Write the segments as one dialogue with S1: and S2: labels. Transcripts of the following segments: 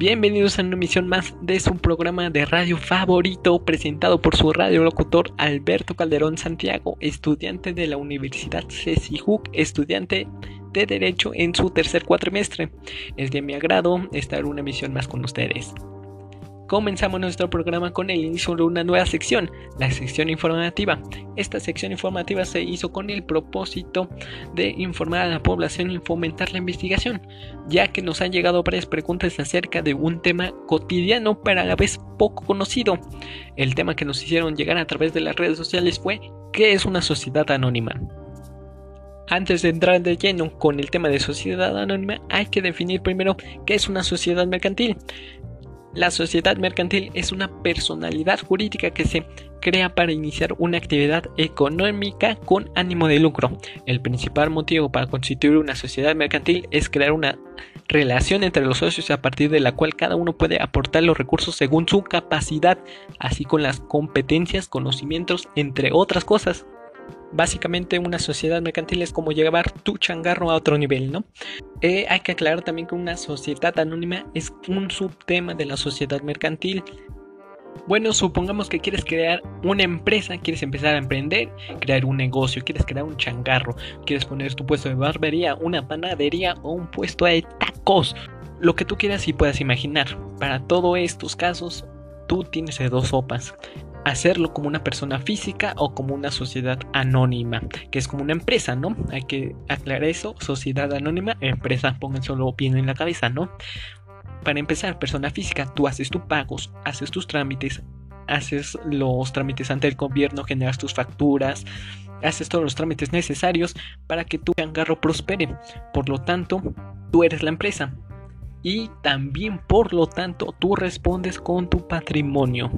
S1: Bienvenidos a una emisión más de su programa de radio favorito presentado por su radio locutor Alberto Calderón Santiago, estudiante de la Universidad CECIJUC, estudiante de Derecho en su tercer cuatrimestre. Es de mi agrado estar una emisión más con ustedes comenzamos nuestro programa con el inicio de una nueva sección, la sección informativa. Esta sección informativa se hizo con el propósito de informar a la población y fomentar la investigación, ya que nos han llegado varias preguntas acerca de un tema cotidiano pero a la vez poco conocido. El tema que nos hicieron llegar a través de las redes sociales fue ¿qué es una sociedad anónima? Antes de entrar de lleno con el tema de sociedad anónima, hay que definir primero qué es una sociedad mercantil. La sociedad mercantil es una personalidad jurídica que se crea para iniciar una actividad económica con ánimo de lucro. El principal motivo para constituir una sociedad mercantil es crear una relación entre los socios a partir de la cual cada uno puede aportar los recursos según su capacidad, así con las competencias, conocimientos, entre otras cosas. Básicamente una sociedad mercantil es como llevar tu changarro a otro nivel, ¿no? Eh, hay que aclarar también que una sociedad anónima es un subtema de la sociedad mercantil. Bueno, supongamos que quieres crear una empresa, quieres empezar a emprender, crear un negocio, quieres crear un changarro, quieres poner tu puesto de barbería, una panadería o un puesto de tacos, lo que tú quieras y puedas imaginar. Para todos estos casos, tú tienes de dos sopas hacerlo como una persona física o como una sociedad anónima, que es como una empresa, ¿no? Hay que aclarar eso, sociedad anónima, empresa, pongan bien en la cabeza, ¿no? Para empezar, persona física, tú haces tus pagos, haces tus trámites, haces los trámites ante el gobierno, generas tus facturas, haces todos los trámites necesarios para que tu changarro prospere. Por lo tanto, tú eres la empresa. Y también, por lo tanto, tú respondes con tu patrimonio.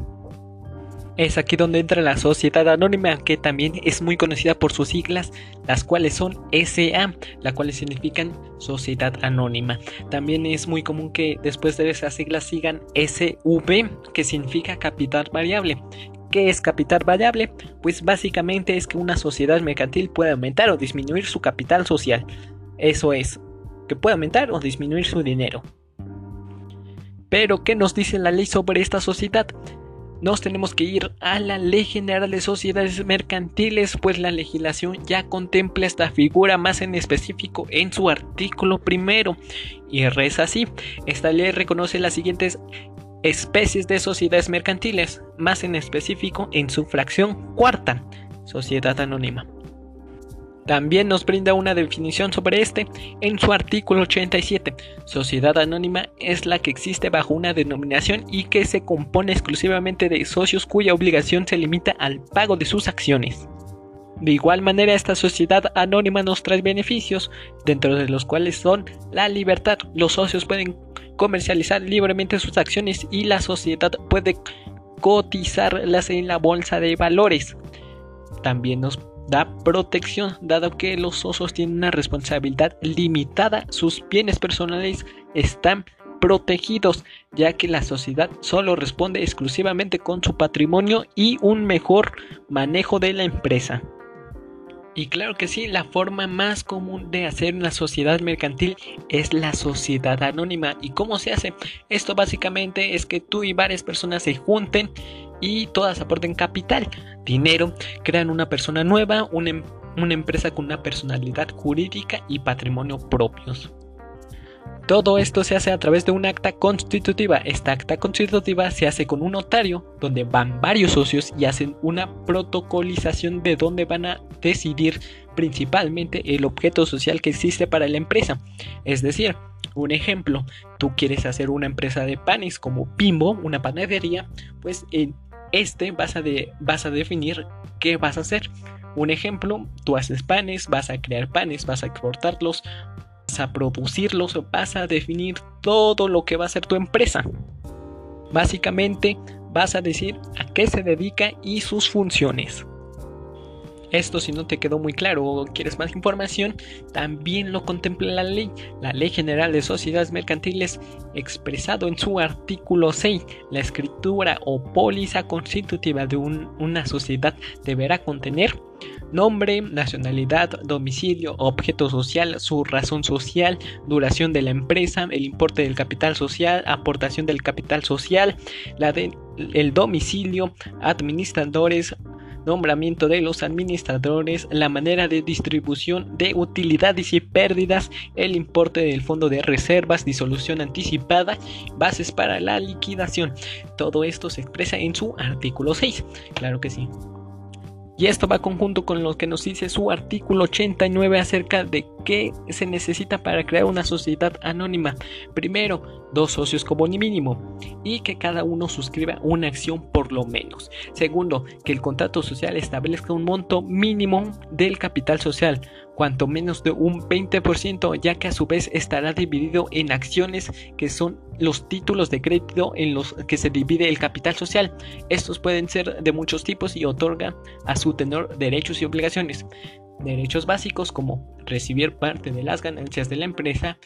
S1: Es aquí donde entra la sociedad anónima, que también es muy conocida por sus siglas, las cuales son SA, las cuales significan sociedad anónima. También es muy común que después de esas siglas sigan SV, que significa capital variable. ¿Qué es capital variable? Pues básicamente es que una sociedad mercantil puede aumentar o disminuir su capital social. Eso es, que puede aumentar o disminuir su dinero. Pero, ¿qué nos dice la ley sobre esta sociedad? Nos tenemos que ir a la Ley General de Sociedades Mercantiles, pues la legislación ya contempla esta figura más en específico en su artículo primero. Y reza así, esta ley reconoce las siguientes especies de sociedades mercantiles, más en específico en su fracción cuarta, sociedad anónima. También nos brinda una definición sobre este en su artículo 87. Sociedad anónima es la que existe bajo una denominación y que se compone exclusivamente de socios cuya obligación se limita al pago de sus acciones. De igual manera, esta sociedad anónima nos trae beneficios, dentro de los cuales son la libertad. Los socios pueden comercializar libremente sus acciones y la sociedad puede cotizarlas en la bolsa de valores. También nos da protección, dado que los osos tienen una responsabilidad limitada, sus bienes personales están protegidos, ya que la sociedad solo responde exclusivamente con su patrimonio y un mejor manejo de la empresa. Y claro que sí, la forma más común de hacer una sociedad mercantil es la sociedad anónima. ¿Y cómo se hace? Esto básicamente es que tú y varias personas se junten y todas aporten capital, dinero, crean una persona nueva, una, em, una empresa con una personalidad jurídica y patrimonio propios. Todo esto se hace a través de un acta constitutiva. Esta acta constitutiva se hace con un notario, donde van varios socios y hacen una protocolización de dónde van a decidir principalmente el objeto social que existe para la empresa. Es decir, un ejemplo, tú quieres hacer una empresa de panes como Pimbo, una panadería, pues en este vas a, vas a definir qué vas a hacer. Un ejemplo, tú haces panes, vas a crear panes, vas a exportarlos, a producirlos vas a definir todo lo que va a ser tu empresa. Básicamente vas a decir a qué se dedica y sus funciones. Esto si no te quedó muy claro o quieres más información, también lo contempla la ley, la Ley General de Sociedades Mercantiles, expresado en su artículo 6. La escritura o póliza constitutiva de una sociedad deberá contener nombre, nacionalidad, domicilio, objeto social, su razón social, duración de la empresa, el importe del capital social, aportación del capital social, la el domicilio, administradores, nombramiento de los administradores, la manera de distribución de utilidades y pérdidas, el importe del fondo de reservas, disolución anticipada, bases para la liquidación. Todo esto se expresa en su artículo 6. Claro que sí. Y esto va conjunto con lo que nos dice su artículo 89 acerca de qué se necesita para crear una sociedad anónima. Primero, dos socios como mínimo y que cada uno suscriba una acción por lo menos. Segundo, que el contrato social establezca un monto mínimo del capital social cuanto menos de un 20%, ya que a su vez estará dividido en acciones que son los títulos de crédito en los que se divide el capital social. Estos pueden ser de muchos tipos y otorgan a su tenor derechos y obligaciones. Derechos básicos como recibir parte de las ganancias de la empresa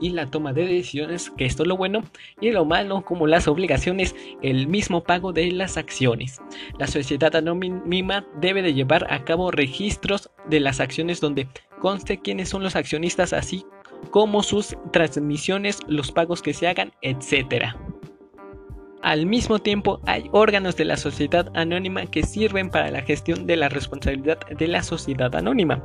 S1: y la toma de decisiones, que esto es lo bueno, y lo malo como las obligaciones, el mismo pago de las acciones. La sociedad anónima debe de llevar a cabo registros de las acciones donde conste quiénes son los accionistas así como sus transmisiones, los pagos que se hagan, etc. Al mismo tiempo, hay órganos de la sociedad anónima que sirven para la gestión de la responsabilidad de la sociedad anónima.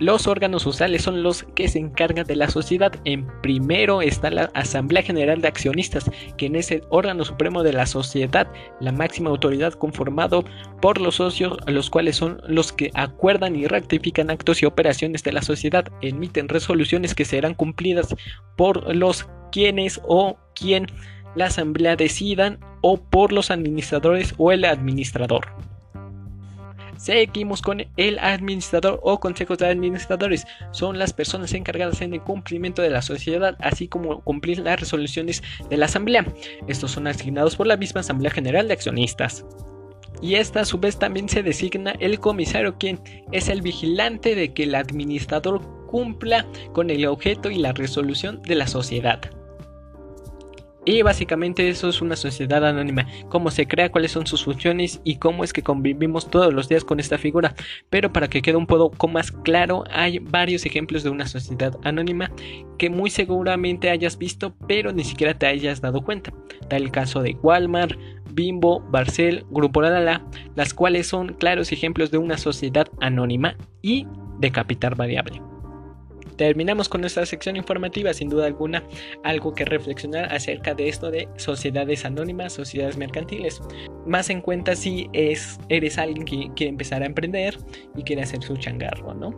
S1: Los órganos sociales son los que se encargan de la sociedad. En primero está la Asamblea General de Accionistas, quien es el órgano supremo de la sociedad, la máxima autoridad conformado por los socios, los cuales son los que acuerdan y rectifican actos y operaciones de la sociedad, emiten resoluciones que serán cumplidas por los quienes o quien la asamblea decidan o por los administradores o el administrador. Seguimos con el administrador o consejos de administradores. Son las personas encargadas en el cumplimiento de la sociedad, así como cumplir las resoluciones de la asamblea. Estos son asignados por la misma Asamblea General de Accionistas. Y esta a su vez también se designa el comisario, quien es el vigilante de que el administrador cumpla con el objeto y la resolución de la sociedad. Y básicamente eso es una sociedad anónima, cómo se crea, cuáles son sus funciones y cómo es que convivimos todos los días con esta figura. Pero para que quede un poco más claro, hay varios ejemplos de una sociedad anónima que muy seguramente hayas visto, pero ni siquiera te hayas dado cuenta. Tal el caso de Walmart, Bimbo, Barcel, Grupo Lala, las cuales son claros ejemplos de una sociedad anónima y de capital variable. Terminamos con nuestra sección informativa, sin duda alguna, algo que reflexionar acerca de esto de sociedades anónimas, sociedades mercantiles. Más en cuenta si es, eres alguien que quiere empezar a emprender y quiere hacer su changarro, ¿no?